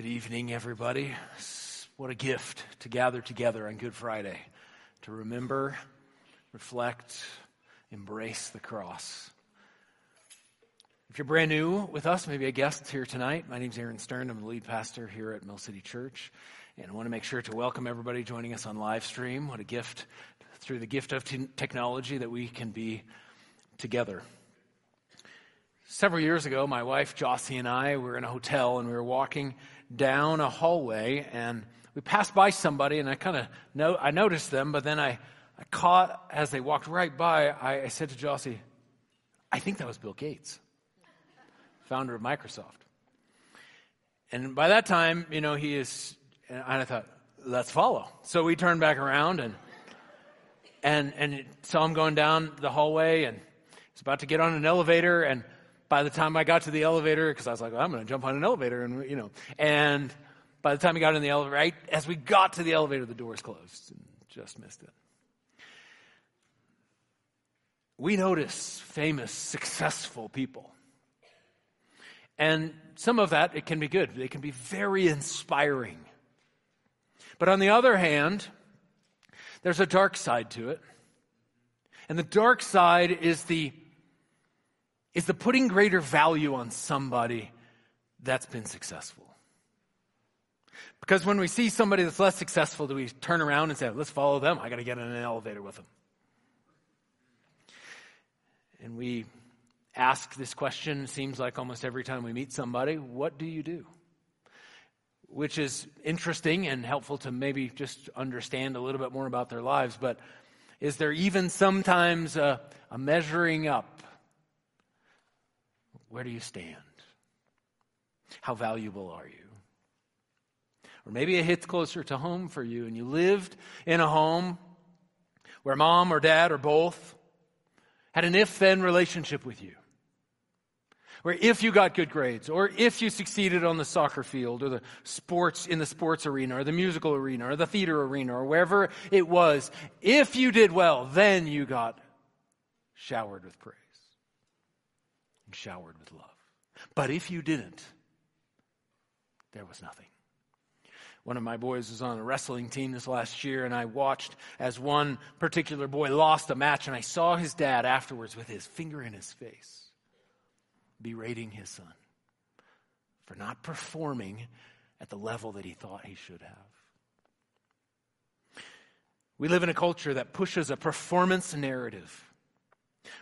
Good evening, everybody. What a gift to gather together on Good Friday to remember, reflect, embrace the cross. If you're brand new with us, maybe a guest here tonight, my name is Aaron Stern. I'm the lead pastor here at Mill City Church. And I want to make sure to welcome everybody joining us on live stream. What a gift through the gift of technology that we can be together. Several years ago, my wife Jossie and I were in a hotel and we were walking down a hallway and we passed by somebody and I kind of I noticed them, but then I, I caught as they walked right by, I, I said to Jossie, I think that was Bill Gates, founder of Microsoft. And by that time, you know, he is, and I thought, let's follow. So we turned back around and, and, and saw him going down the hallway and he's about to get on an elevator and by the time I got to the elevator, because I was like, well, I'm going to jump on an elevator, and you know, and by the time we got in the elevator, right as we got to the elevator, the doors closed, and just missed it. We notice famous, successful people. And some of that, it can be good. They can be very inspiring. But on the other hand, there's a dark side to it. And the dark side is the is the putting greater value on somebody that's been successful. Because when we see somebody that's less successful, do we turn around and say, let's follow them? I got to get in an elevator with them. And we ask this question, seems like almost every time we meet somebody, what do you do? Which is interesting and helpful to maybe just understand a little bit more about their lives. But is there even sometimes a, a measuring up where do you stand? How valuable are you? Or maybe it hits closer to home for you and you lived in a home where mom or dad or both had an if then relationship with you. Where if you got good grades, or if you succeeded on the soccer field, or the sports, in the sports arena, or the musical arena, or the theater arena, or wherever it was, if you did well, then you got showered with praise and showered with love. But if you didn't, there was nothing. One of my boys was on a wrestling team this last year, and I watched as one particular boy lost a match, and I saw his dad afterwards with his finger in his face, berating his son for not performing at the level that he thought he should have. We live in a culture that pushes a performance narrative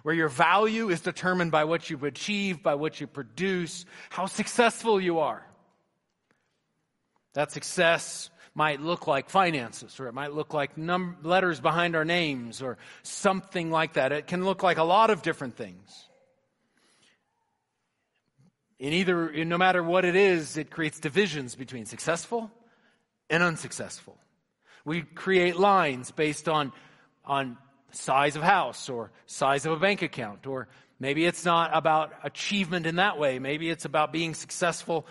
where your value is determined by what you've achieved, by what you produce, how successful you are. That success might look like finances, or it might look like num- letters behind our names, or something like that. It can look like a lot of different things. In either, in no matter what it is, it creates divisions between successful and unsuccessful. We create lines based on, on size of house or size of a bank account or maybe it's not about achievement in that way. Maybe it's about being successful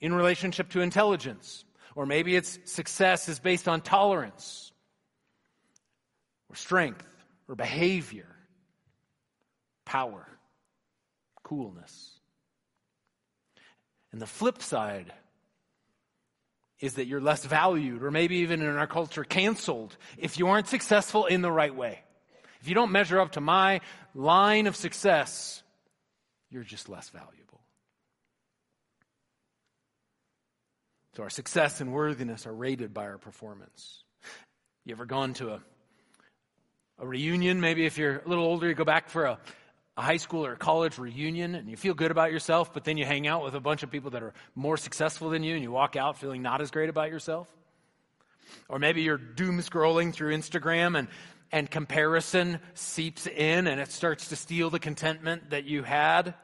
in relationship to intelligence. Or maybe it's success is based on tolerance or strength or behavior power coolness. And the flip side is that you're less valued or maybe even in our culture canceled if you aren't successful in the right way if you don't measure up to my line of success, you're just less valuable. So our success and worthiness are rated by our performance. You ever gone to a, a reunion? Maybe if you're a little older, you go back for a, a high school or a college reunion and you feel good about yourself, but then you hang out with a bunch of people that are more successful than you and you walk out feeling not as great about yourself. Or maybe you're doom scrolling through Instagram and and comparison seeps in and it starts to steal the contentment that you had,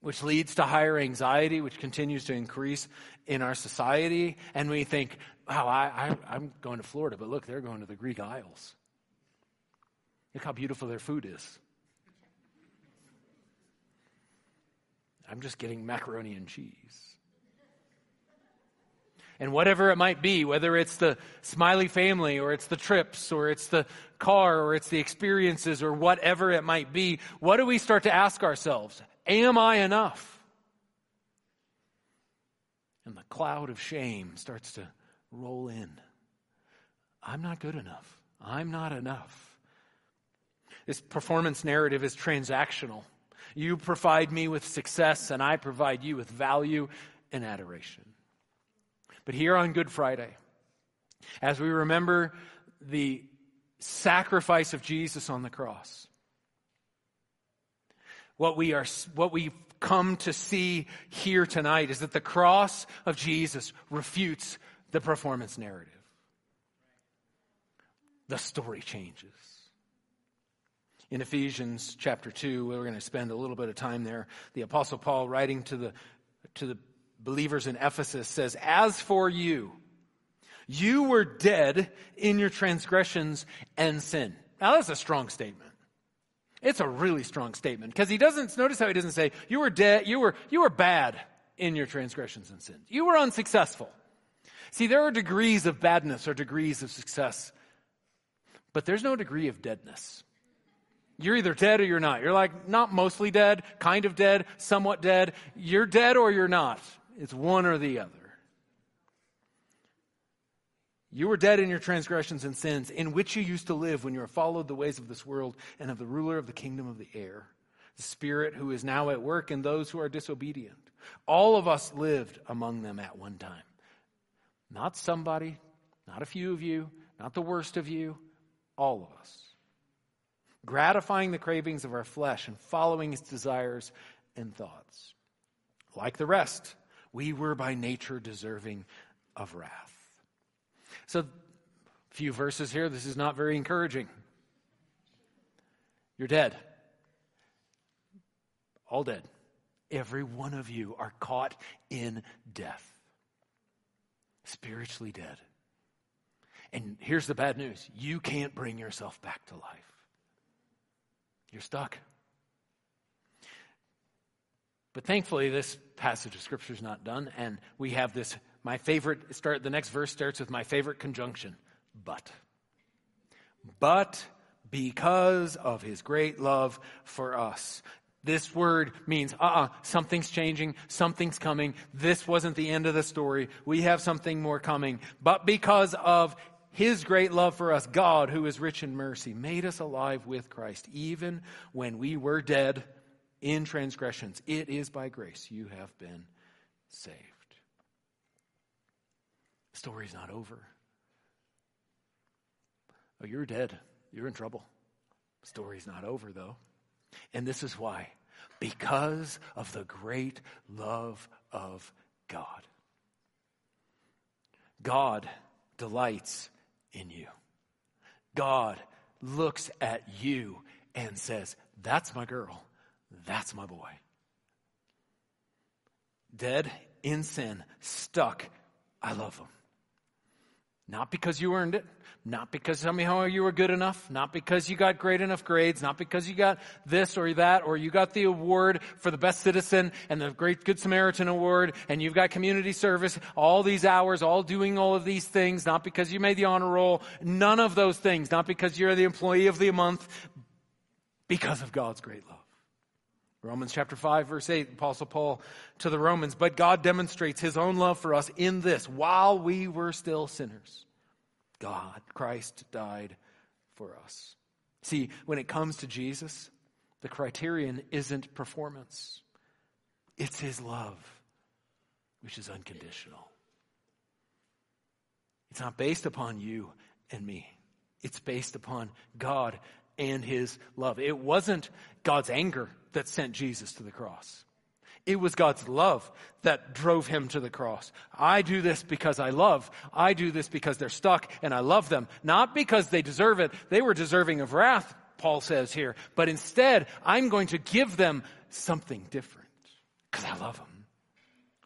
which leads to higher anxiety, which continues to increase in our society. And we think, wow, I, am going to Florida, but look, they're going to the Greek Isles. Look how beautiful their food is. I'm just getting macaroni and cheese and whatever it might be, whether it's the smiley family or it's the trips or it's the car or it's the experiences or whatever it might be, what do we start to ask ourselves? Am I enough? And the cloud of shame starts to roll in. I'm not good enough. I'm not enough. This performance narrative is transactional. You provide me with success, and I provide you with value and adoration. But here on Good Friday, as we remember the sacrifice of Jesus on the cross, what we are, what we come to see here tonight is that the cross of Jesus refutes the performance narrative. The story changes. In Ephesians chapter 2, we're going to spend a little bit of time there. The Apostle Paul, writing to the, to the believers in Ephesus, says, As for you, you were dead in your transgressions and sin. Now, that's a strong statement. It's a really strong statement because he doesn't, notice how he doesn't say, you were dead, you were, you were bad in your transgressions and sins. You were unsuccessful. See, there are degrees of badness or degrees of success, but there's no degree of deadness. You're either dead or you're not. You're like not mostly dead, kind of dead, somewhat dead. You're dead or you're not. It's one or the other. You were dead in your transgressions and sins, in which you used to live when you followed the ways of this world and of the ruler of the kingdom of the air, the Spirit who is now at work in those who are disobedient. All of us lived among them at one time. Not somebody, not a few of you, not the worst of you, all of us. Gratifying the cravings of our flesh and following its desires and thoughts. Like the rest, we were by nature deserving of wrath. So, a few verses here. This is not very encouraging. You're dead. All dead. Every one of you are caught in death, spiritually dead. And here's the bad news you can't bring yourself back to life. You're stuck. But thankfully, this passage of Scripture is not done, and we have this my favorite start the next verse starts with my favorite conjunction, but. But because of his great love for us. This word means, uh uh-uh, uh, something's changing, something's coming. This wasn't the end of the story. We have something more coming. But because of his great love for us, God, who is rich in mercy, made us alive with Christ, even when we were dead in transgressions. It is by grace you have been saved. The story's not over. Oh, you're dead. You're in trouble. The story's not over, though. And this is why. Because of the great love of God. God delights in you. God looks at you and says, That's my girl. That's my boy. Dead in sin, stuck. I love him. Not because you earned it, not because somehow you were good enough, not because you got great enough grades, not because you got this or that, or you got the award for the best citizen and the great Good Samaritan award, and you've got community service, all these hours, all doing all of these things, not because you made the honor roll, none of those things, not because you're the employee of the month, because of God's great love. Romans chapter 5, verse 8, Apostle Paul to the Romans, but God demonstrates his own love for us in this while we were still sinners, God, Christ, died for us. See, when it comes to Jesus, the criterion isn't performance, it's his love, which is unconditional. It's not based upon you and me. It's based upon God and his love. It wasn't God's anger that sent Jesus to the cross. It was God's love that drove him to the cross. I do this because I love. I do this because they're stuck and I love them. Not because they deserve it. They were deserving of wrath, Paul says here. But instead, I'm going to give them something different because I love them.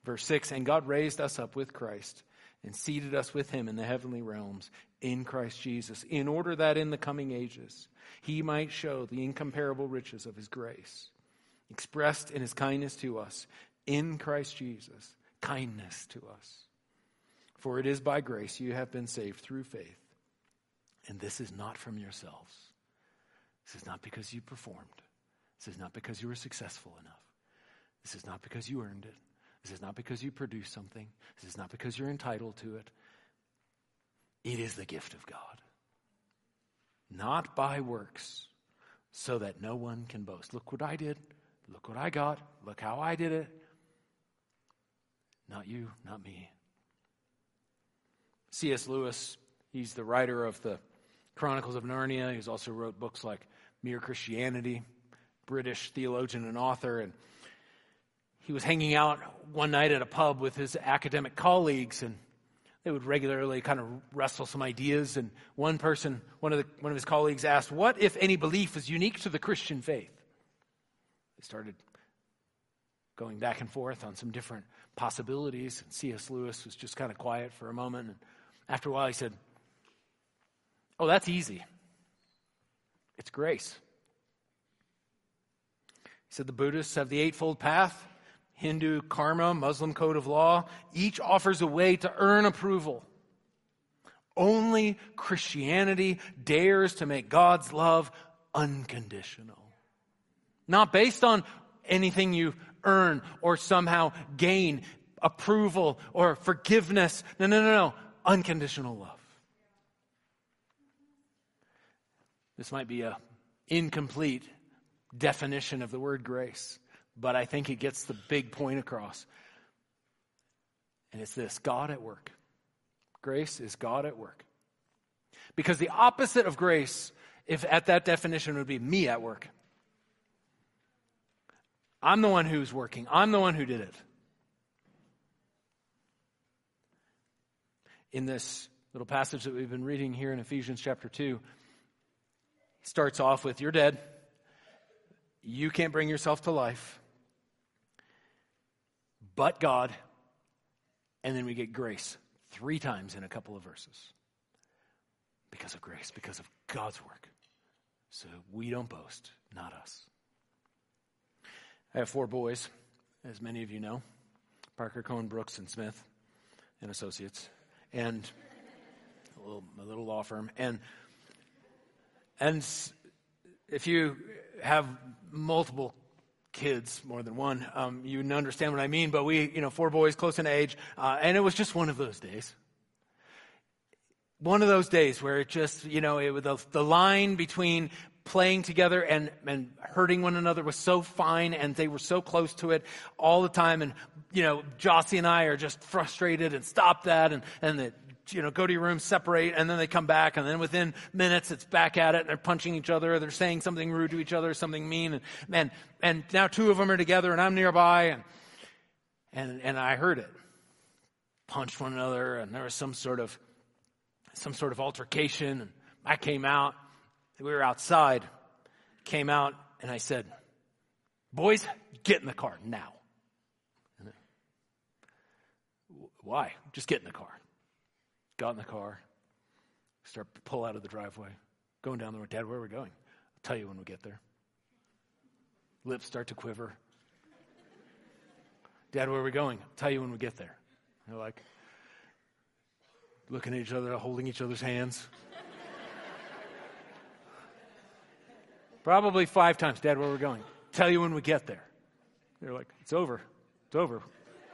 Verse 6 And God raised us up with Christ and seated us with him in the heavenly realms in Christ Jesus, in order that in the coming ages he might show the incomparable riches of his grace expressed in his kindness to us in Christ Jesus, kindness to us. For it is by grace you have been saved through faith. And this is not from yourselves. This is not because you performed. This is not because you were successful enough. This is not because you earned it. This is not because you produce something. This is not because you're entitled to it. It is the gift of God. Not by works, so that no one can boast. Look what I did. Look what I got. Look how I did it. Not you, not me. C.S. Lewis, he's the writer of the Chronicles of Narnia. He's also wrote books like Mere Christianity, British theologian and author. And he was hanging out one night at a pub with his academic colleagues, and they would regularly kind of wrestle some ideas. And one person, one of, the, one of his colleagues asked, What, if any, belief is unique to the Christian faith? They started going back and forth on some different possibilities. And C.S. Lewis was just kind of quiet for a moment. And after a while, he said, Oh, that's easy. It's grace. He said the Buddhists have the Eightfold Path, Hindu karma, Muslim code of law. Each offers a way to earn approval. Only Christianity dares to make God's love unconditional. Not based on anything you earn or somehow gain approval or forgiveness. No, no, no, no. Unconditional love. This might be a incomplete definition of the word grace, but I think it gets the big point across. And it's this God at work. Grace is God at work. Because the opposite of grace, if at that definition, would be me at work. I'm the one who's working, I'm the one who did it. In this little passage that we've been reading here in Ephesians chapter 2, starts off with You're dead. You can't bring yourself to life. But God. And then we get grace three times in a couple of verses. Because of grace, because of God's work. So we don't boast, not us. I have four boys, as many of you know Parker, Cohen, Brooks, and Smith, and Associates, and a little, a little law firm. And and if you have multiple kids, more than one, um, you understand what I mean. But we, you know, four boys close in age, uh, and it was just one of those days. One of those days where it just, you know, it, the, the line between playing together and, and hurting one another was so fine and they were so close to it all the time. And, you know, Jossie and I are just frustrated and stop that. And, and the you know, go to your room, separate, and then they come back, and then within minutes it's back at it, and they're punching each other, they're saying something rude to each other, something mean, and and, and now two of them are together, and I'm nearby, and and and I heard it, punched one another, and there was some sort of some sort of altercation, and I came out, we were outside, came out, and I said, "Boys, get in the car now." Why? Just get in the car. Got in the car, start pull out of the driveway, going down the road. Dad, where are we going? I'll tell you when we get there. Lips start to quiver. Dad, where are we going? I'll tell you when we get there. They're like looking at each other, holding each other's hands. Probably five times, Dad, where are we going? Tell you when we get there. They're like, it's over. It's over.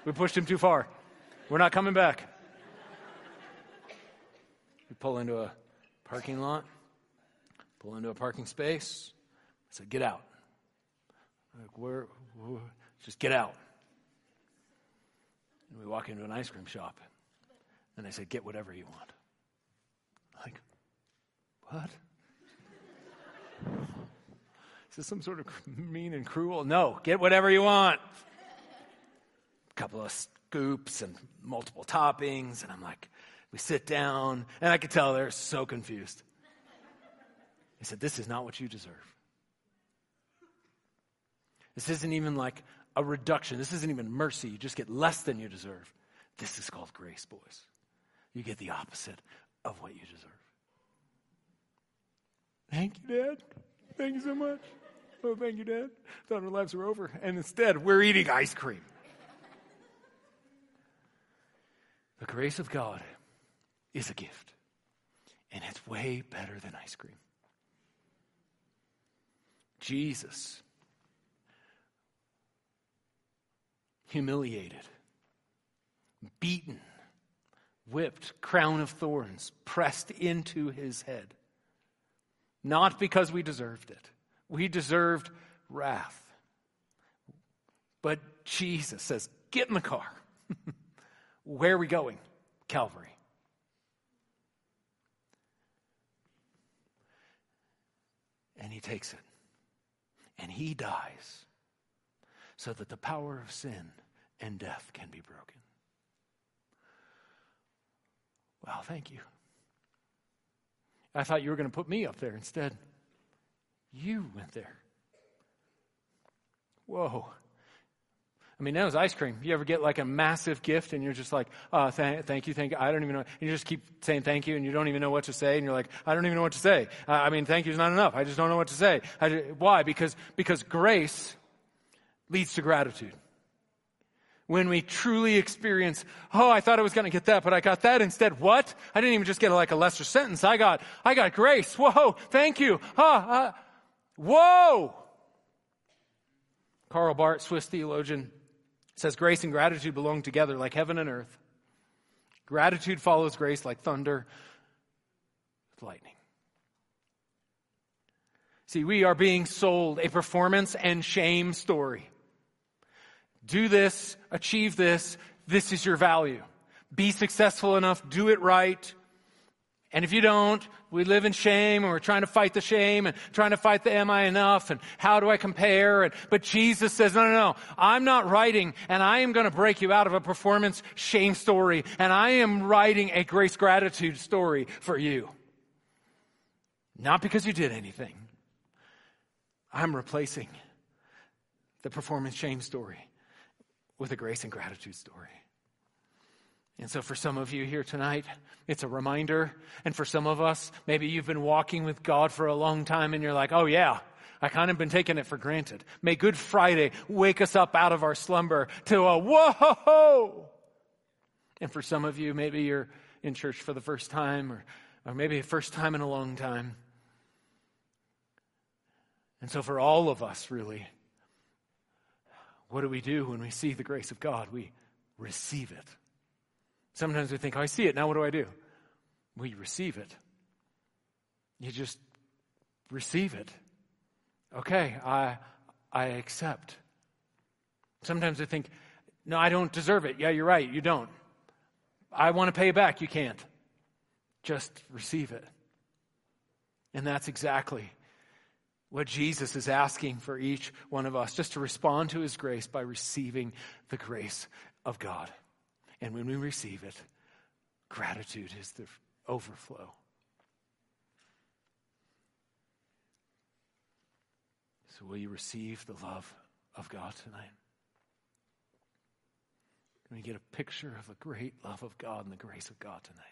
We pushed him too far. We're not coming back. We pull into a parking lot, pull into a parking space. I said, Get out. I'm like, where, where? Just get out. And we walk into an ice cream shop. And I said, Get whatever you want. Like, what? Is this some sort of mean and cruel? No, get whatever you want. A couple of scoops and multiple toppings. And I'm like, we sit down, and I could tell they're so confused. He said, This is not what you deserve. This isn't even like a reduction. This isn't even mercy. You just get less than you deserve. This is called grace, boys. You get the opposite of what you deserve. Thank you, Dad. Thank you so much. Oh, thank you, Dad. Thought our lives were over. And instead, we're eating ice cream. The grace of God is a gift. And it's way better than ice cream. Jesus humiliated beaten, whipped, crown of thorns pressed into his head. Not because we deserved it, we deserved wrath. But Jesus says, Get in the car. Where are we going? Calvary. And he takes it. And he dies so that the power of sin and death can be broken. Well, thank you. I thought you were going to put me up there instead. You went there. Whoa. I mean, that was ice cream. You ever get like a massive gift and you're just like, oh, th- thank you, thank you. I don't even know. And you just keep saying thank you and you don't even know what to say. And you're like, I don't even know what to say. Uh, I mean, thank you is not enough. I just don't know what to say. Just, why? Because, because grace leads to gratitude. When we truly experience, oh, I thought I was going to get that, but I got that instead. What? I didn't even just get like a lesser sentence. I got, I got grace. Whoa, thank you. Huh, uh, whoa. Karl Barth, Swiss theologian, says grace and gratitude belong together like heaven and earth. Gratitude follows grace like thunder with lightning. See, we are being sold a performance and shame story. Do this, achieve this, this is your value. Be successful enough, do it right, and if you don't, we live in shame and we're trying to fight the shame and trying to fight the am I enough and how do I compare? And, but Jesus says, no, no, no, I'm not writing and I am going to break you out of a performance shame story and I am writing a grace gratitude story for you. Not because you did anything. I'm replacing the performance shame story with a grace and gratitude story. And so, for some of you here tonight, it's a reminder. And for some of us, maybe you've been walking with God for a long time and you're like, oh, yeah, I kind of been taking it for granted. May Good Friday wake us up out of our slumber to a whoa. And for some of you, maybe you're in church for the first time or, or maybe the first time in a long time. And so, for all of us, really, what do we do when we see the grace of God? We receive it. Sometimes we think, oh, I see it. Now what do I do? You receive it. You just receive it. Okay, I, I accept. Sometimes we think, no, I don't deserve it. Yeah, you're right. You don't. I want to pay back. You can't. Just receive it. And that's exactly what Jesus is asking for each one of us, just to respond to his grace by receiving the grace of God. And when we receive it, gratitude is the overflow. So, will you receive the love of God tonight? Can we get a picture of the great love of God and the grace of God tonight?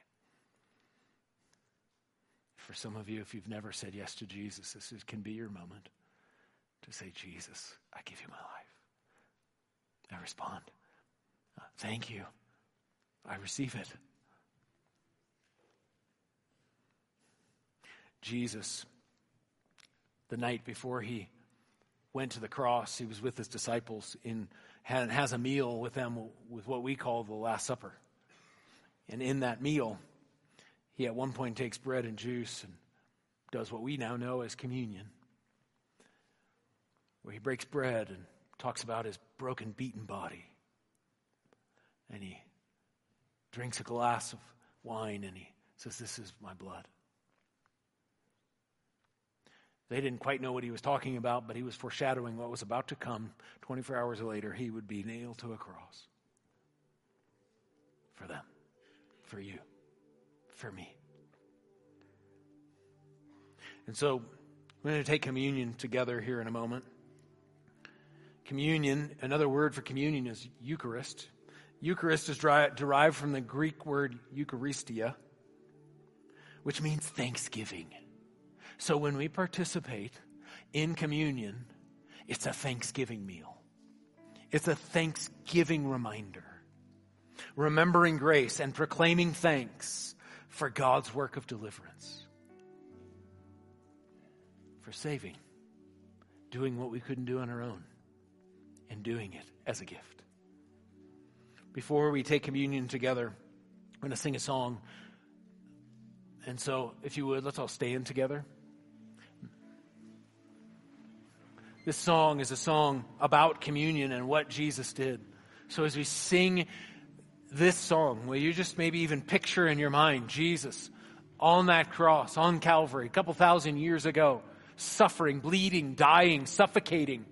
For some of you, if you've never said yes to Jesus, this is, can be your moment to say, Jesus, I give you my life. I respond. Uh, thank you. I receive it. Jesus, the night before he went to the cross, he was with his disciples in and has a meal with them with what we call the Last Supper. And in that meal, he at one point takes bread and juice and does what we now know as communion, where he breaks bread and talks about his broken, beaten body. And he drinks a glass of wine and he says, This is my blood. They didn't quite know what he was talking about, but he was foreshadowing what was about to come. 24 hours later, he would be nailed to a cross. For them, for you, for me. And so, we're going to take communion together here in a moment. Communion, another word for communion is Eucharist. Eucharist is derived from the Greek word Eucharistia, which means thanksgiving. So when we participate in communion, it's a thanksgiving meal. It's a thanksgiving reminder. Remembering grace and proclaiming thanks for God's work of deliverance. For saving, doing what we couldn't do on our own, and doing it as a gift. Before we take communion together, I'm going to sing a song. And so, if you would, let's all stand together. This song is a song about communion and what Jesus did. So, as we sing this song, will you just maybe even picture in your mind Jesus on that cross, on Calvary, a couple thousand years ago, suffering, bleeding, dying, suffocating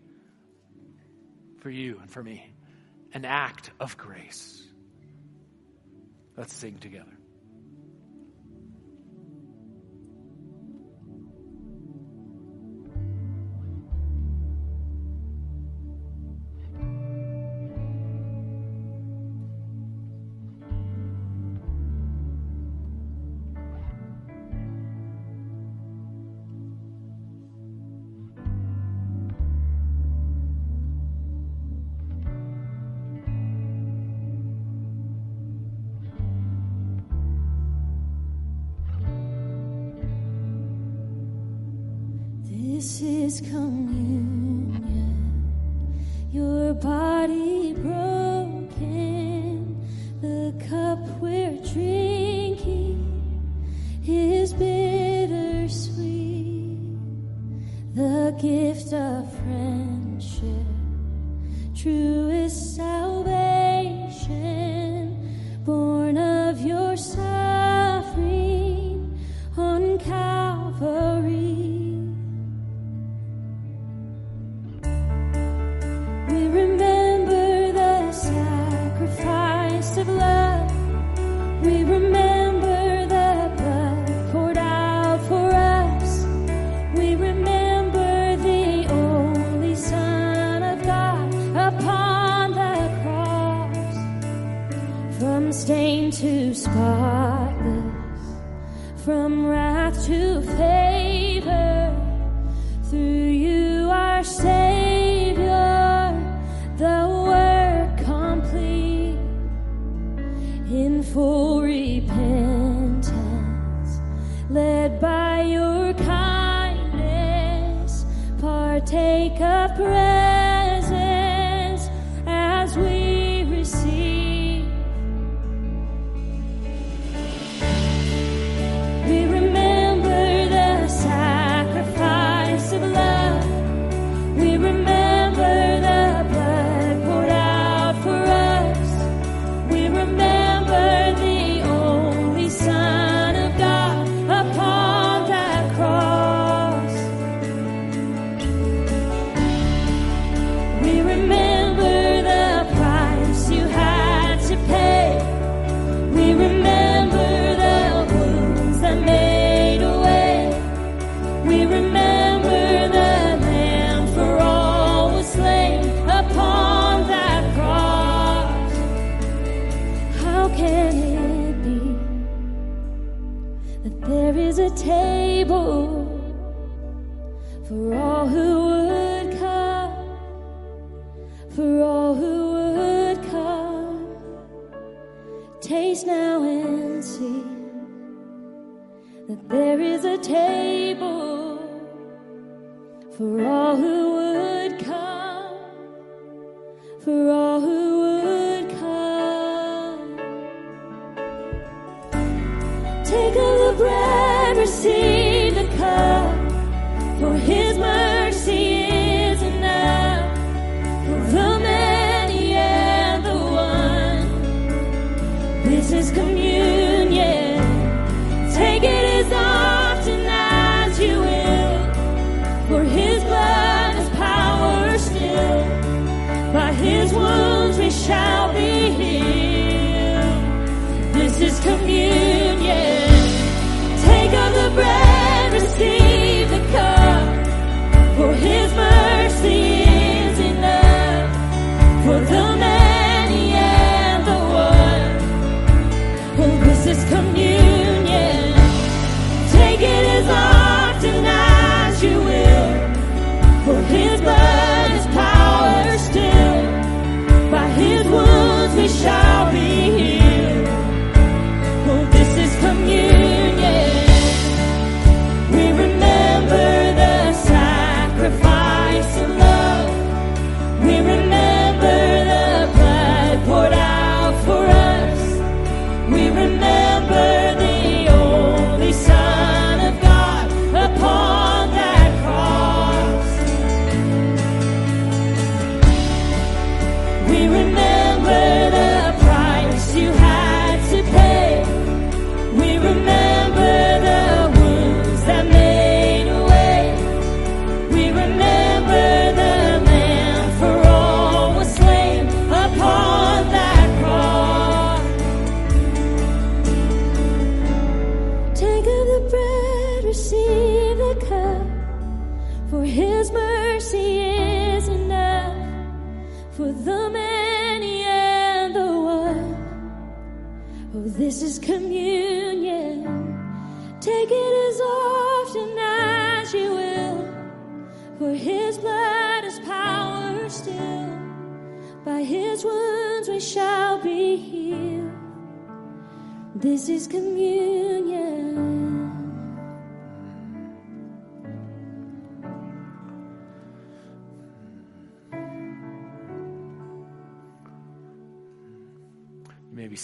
for you and for me? An act of grace. Let's sing together.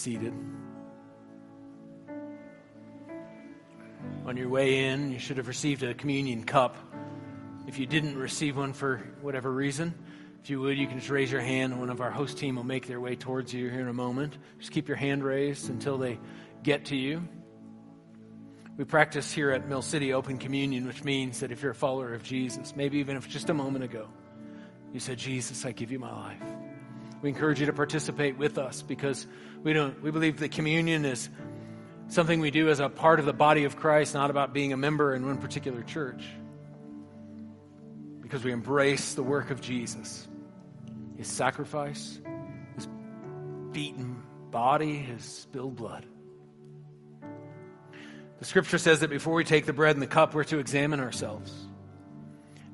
Seated. On your way in, you should have received a communion cup. If you didn't receive one for whatever reason, if you would, you can just raise your hand, one of our host team will make their way towards you here in a moment. Just keep your hand raised until they get to you. We practice here at Mill City Open Communion, which means that if you're a follower of Jesus, maybe even if just a moment ago you said, Jesus, I give you my life. We encourage you to participate with us because we don't we believe that communion is something we do as a part of the body of Christ, not about being a member in one particular church. Because we embrace the work of Jesus. His sacrifice, his beaten body, his spilled blood. The scripture says that before we take the bread and the cup, we're to examine ourselves.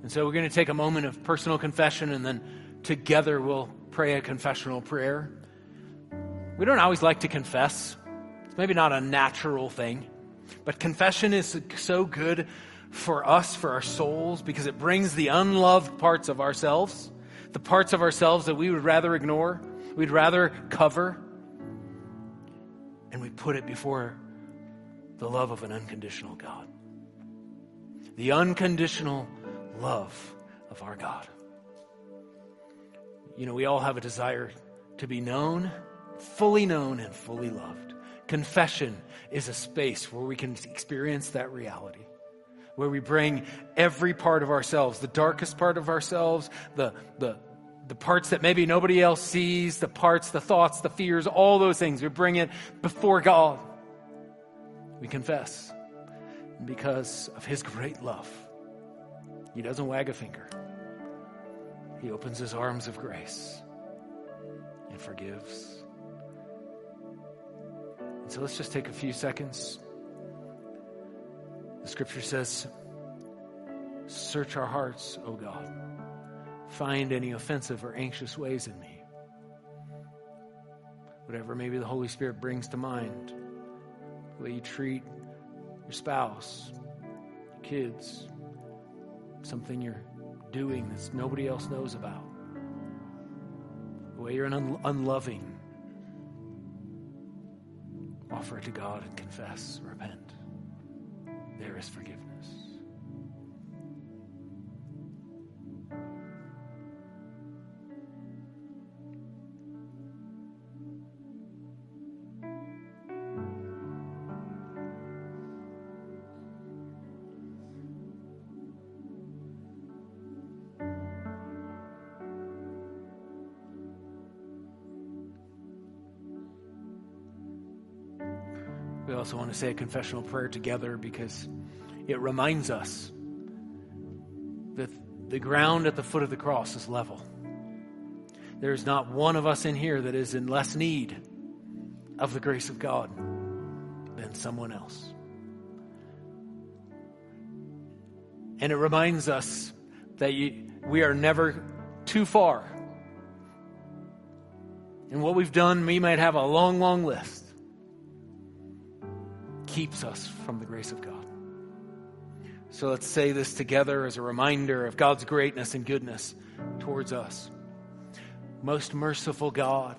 And so we're going to take a moment of personal confession and then together we'll pray a confessional prayer. We don't always like to confess, it's maybe not a natural thing, but confession is so good for us, for our souls, because it brings the unloved parts of ourselves, the parts of ourselves that we would rather ignore, we'd rather cover, and we put it before the love of an unconditional God. The unconditional love of our God. You know, we all have a desire to be known, fully known, and fully loved. Confession is a space where we can experience that reality, where we bring every part of ourselves, the darkest part of ourselves, the, the, the parts that maybe nobody else sees, the parts, the thoughts, the fears, all those things. We bring it before God. We confess. Because of His great love, He doesn't wag a finger. He opens his arms of grace and forgives. So let's just take a few seconds. The scripture says, Search our hearts, O God. Find any offensive or anxious ways in me. Whatever maybe the Holy Spirit brings to mind, the way you treat your spouse, your kids, something you're doing that nobody else knows about. The way you're un- unloving, offer to God and confess, repent. There is forgiveness. Also want to say a confessional prayer together because it reminds us that the ground at the foot of the cross is level. There's not one of us in here that is in less need of the grace of God than someone else. And it reminds us that you, we are never too far. And what we've done, we might have a long, long list keeps us from the grace of God. So let's say this together as a reminder of God's greatness and goodness towards us. Most merciful God,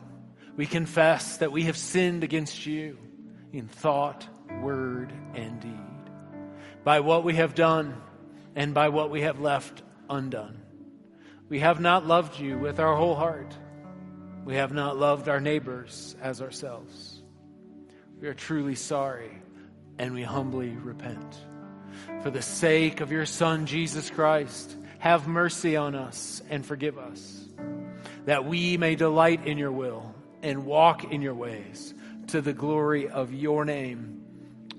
we confess that we have sinned against you in thought, word, and deed, by what we have done and by what we have left undone. We have not loved you with our whole heart. We have not loved our neighbors as ourselves. We are truly sorry and we humbly repent. For the sake of your Son, Jesus Christ, have mercy on us and forgive us, that we may delight in your will and walk in your ways to the glory of your name.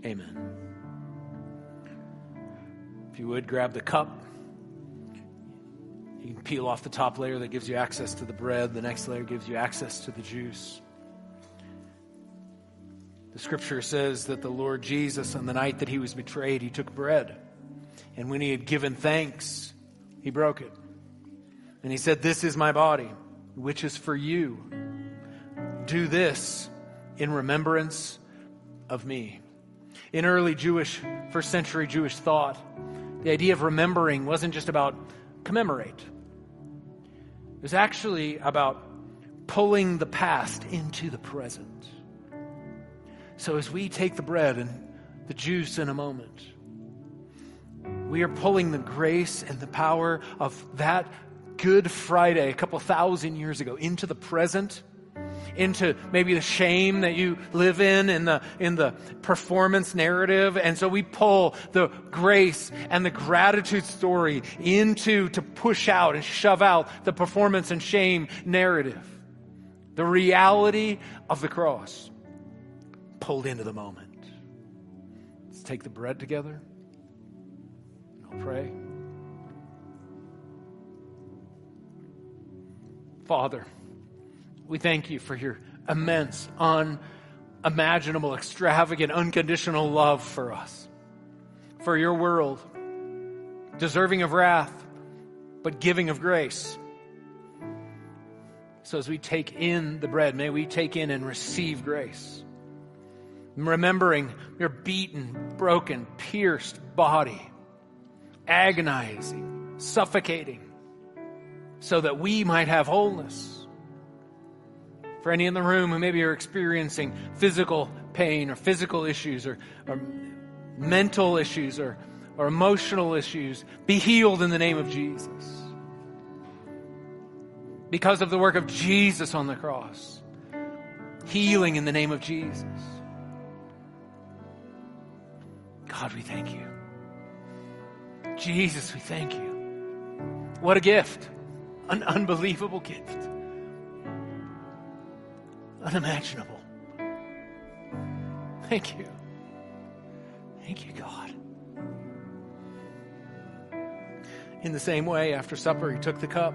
Amen. If you would, grab the cup. You can peel off the top layer that gives you access to the bread, the next layer gives you access to the juice. The scripture says that the Lord Jesus, on the night that he was betrayed, he took bread. And when he had given thanks, he broke it. And he said, This is my body, which is for you. Do this in remembrance of me. In early Jewish, first century Jewish thought, the idea of remembering wasn't just about commemorate, it was actually about pulling the past into the present. So as we take the bread and the juice in a moment, we are pulling the grace and the power of that Good Friday a couple thousand years ago into the present into maybe the shame that you live in in the in the performance narrative. And so we pull the grace and the gratitude story into to push out and shove out the performance and shame narrative. The reality of the cross pulled into the moment let's take the bread together i'll pray father we thank you for your immense, unimaginable, extravagant, unconditional love for us, for your world, deserving of wrath, but giving of grace. So as we take in the bread, may we take in and receive grace. Remembering your beaten, broken, pierced body, agonizing, suffocating, so that we might have wholeness for any in the room who maybe are experiencing physical pain or physical issues or, or mental issues or, or emotional issues, be healed in the name of Jesus. Because of the work of Jesus on the cross. Healing in the name of Jesus. God, we thank you. Jesus, we thank you. What a gift. An unbelievable gift unimaginable. Thank you. Thank you, God. In the same way, after supper, he took the cup,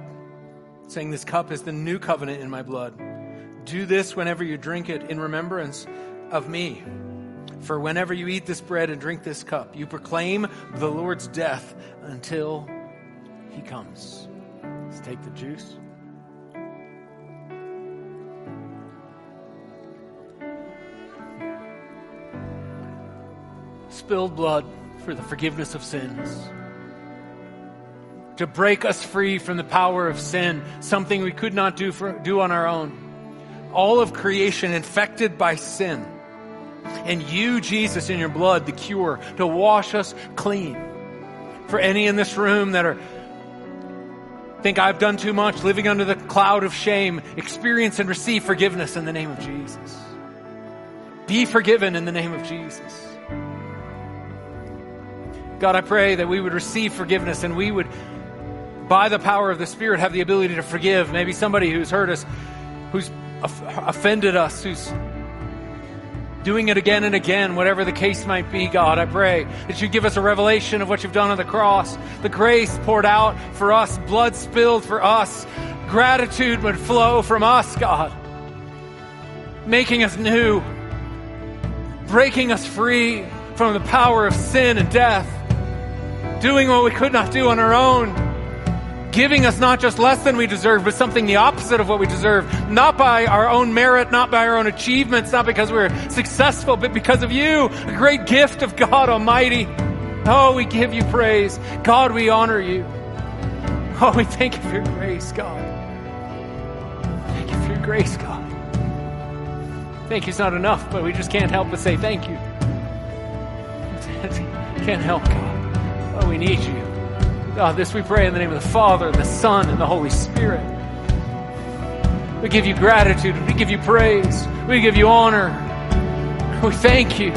saying, This cup is the new covenant in my blood. Do this whenever you drink it in remembrance of me. For whenever you eat this bread and drink this cup, you proclaim the Lord's death until he comes. Let's take the juice. spilled blood for the forgiveness of sins. To break us free from the power of sin, something we could not do, for, do on our own. All of creation infected by sin. And you, Jesus, in your blood, the cure to wash us clean. For any in this room that are think I've done too much, living under the cloud of shame, experience and receive forgiveness in the name of Jesus. Be forgiven in the name of Jesus. God, I pray that we would receive forgiveness and we would, by the power of the Spirit, have the ability to forgive. Maybe somebody who's hurt us, who's offended us, who's doing it again and again, whatever the case might be, God, I pray that you give us a revelation of what you've done on the cross, the grace poured out for us, blood spilled for us, gratitude would flow from us, God, making us new, breaking us free from the power of sin and death. Doing what we could not do on our own, giving us not just less than we deserve, but something the opposite of what we deserve, not by our own merit, not by our own achievements, not because we're successful, but because of you, a great gift of God Almighty. Oh, we give you praise. God, we honor you. Oh, we thank you for your grace, God. Thank you for your grace, God. Thank you's not enough, but we just can't help but say thank you. Can't help, God. Oh, we need you. God, this we pray in the name of the Father, the Son, and the Holy Spirit. We give you gratitude. We give you praise. We give you honor. We thank you.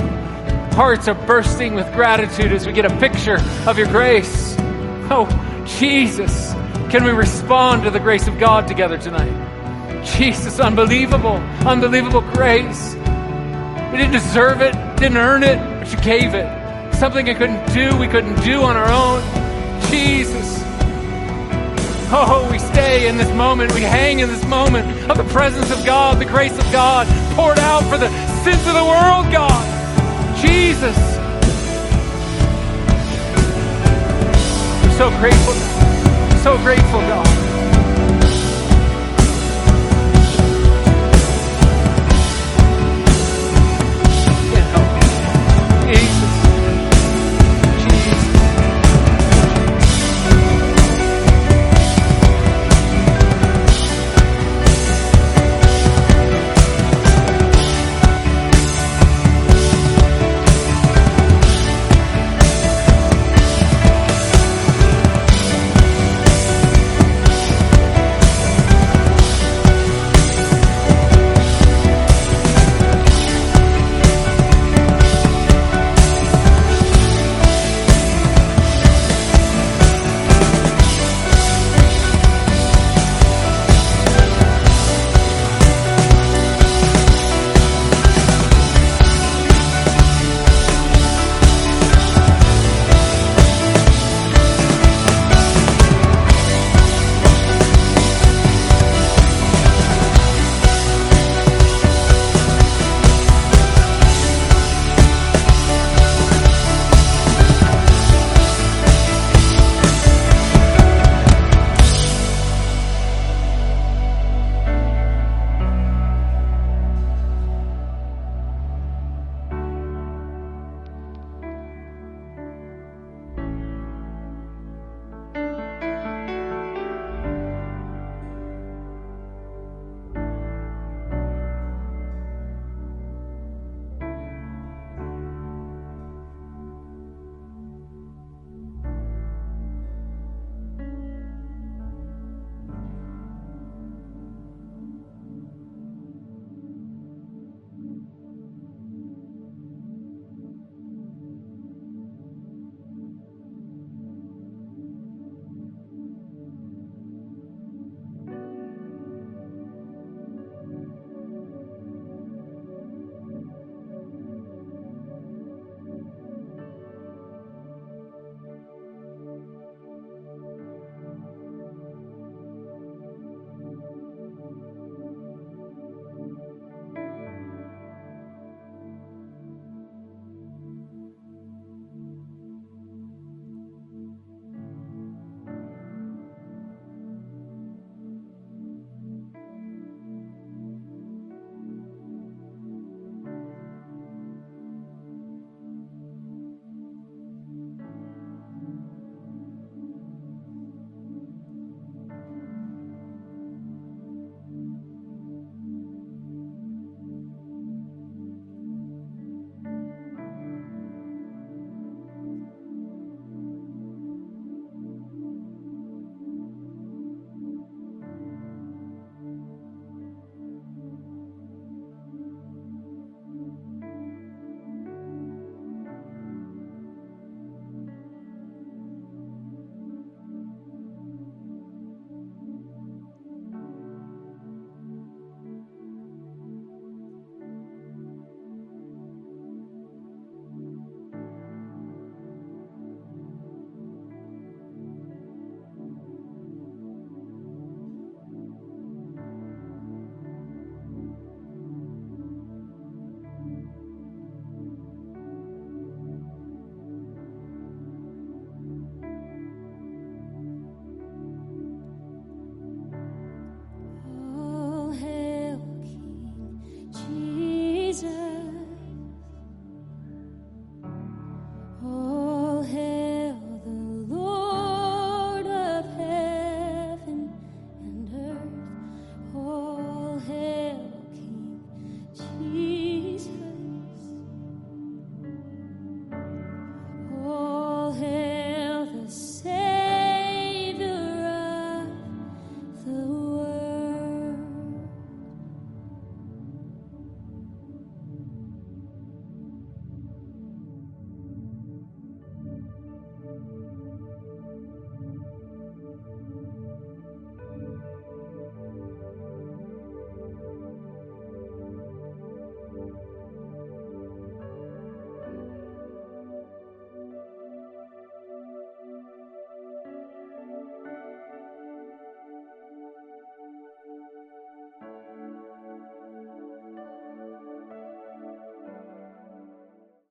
Hearts are bursting with gratitude as we get a picture of your grace. Oh, Jesus, can we respond to the grace of God together tonight? Jesus, unbelievable, unbelievable grace. We didn't deserve it, didn't earn it, but you gave it something we couldn't do, we couldn't do on our own. Jesus. Oh, we stay in this moment. We hang in this moment of the presence of God, the grace of God poured out for the sins of the world, God. Jesus. We're so grateful. So grateful, God.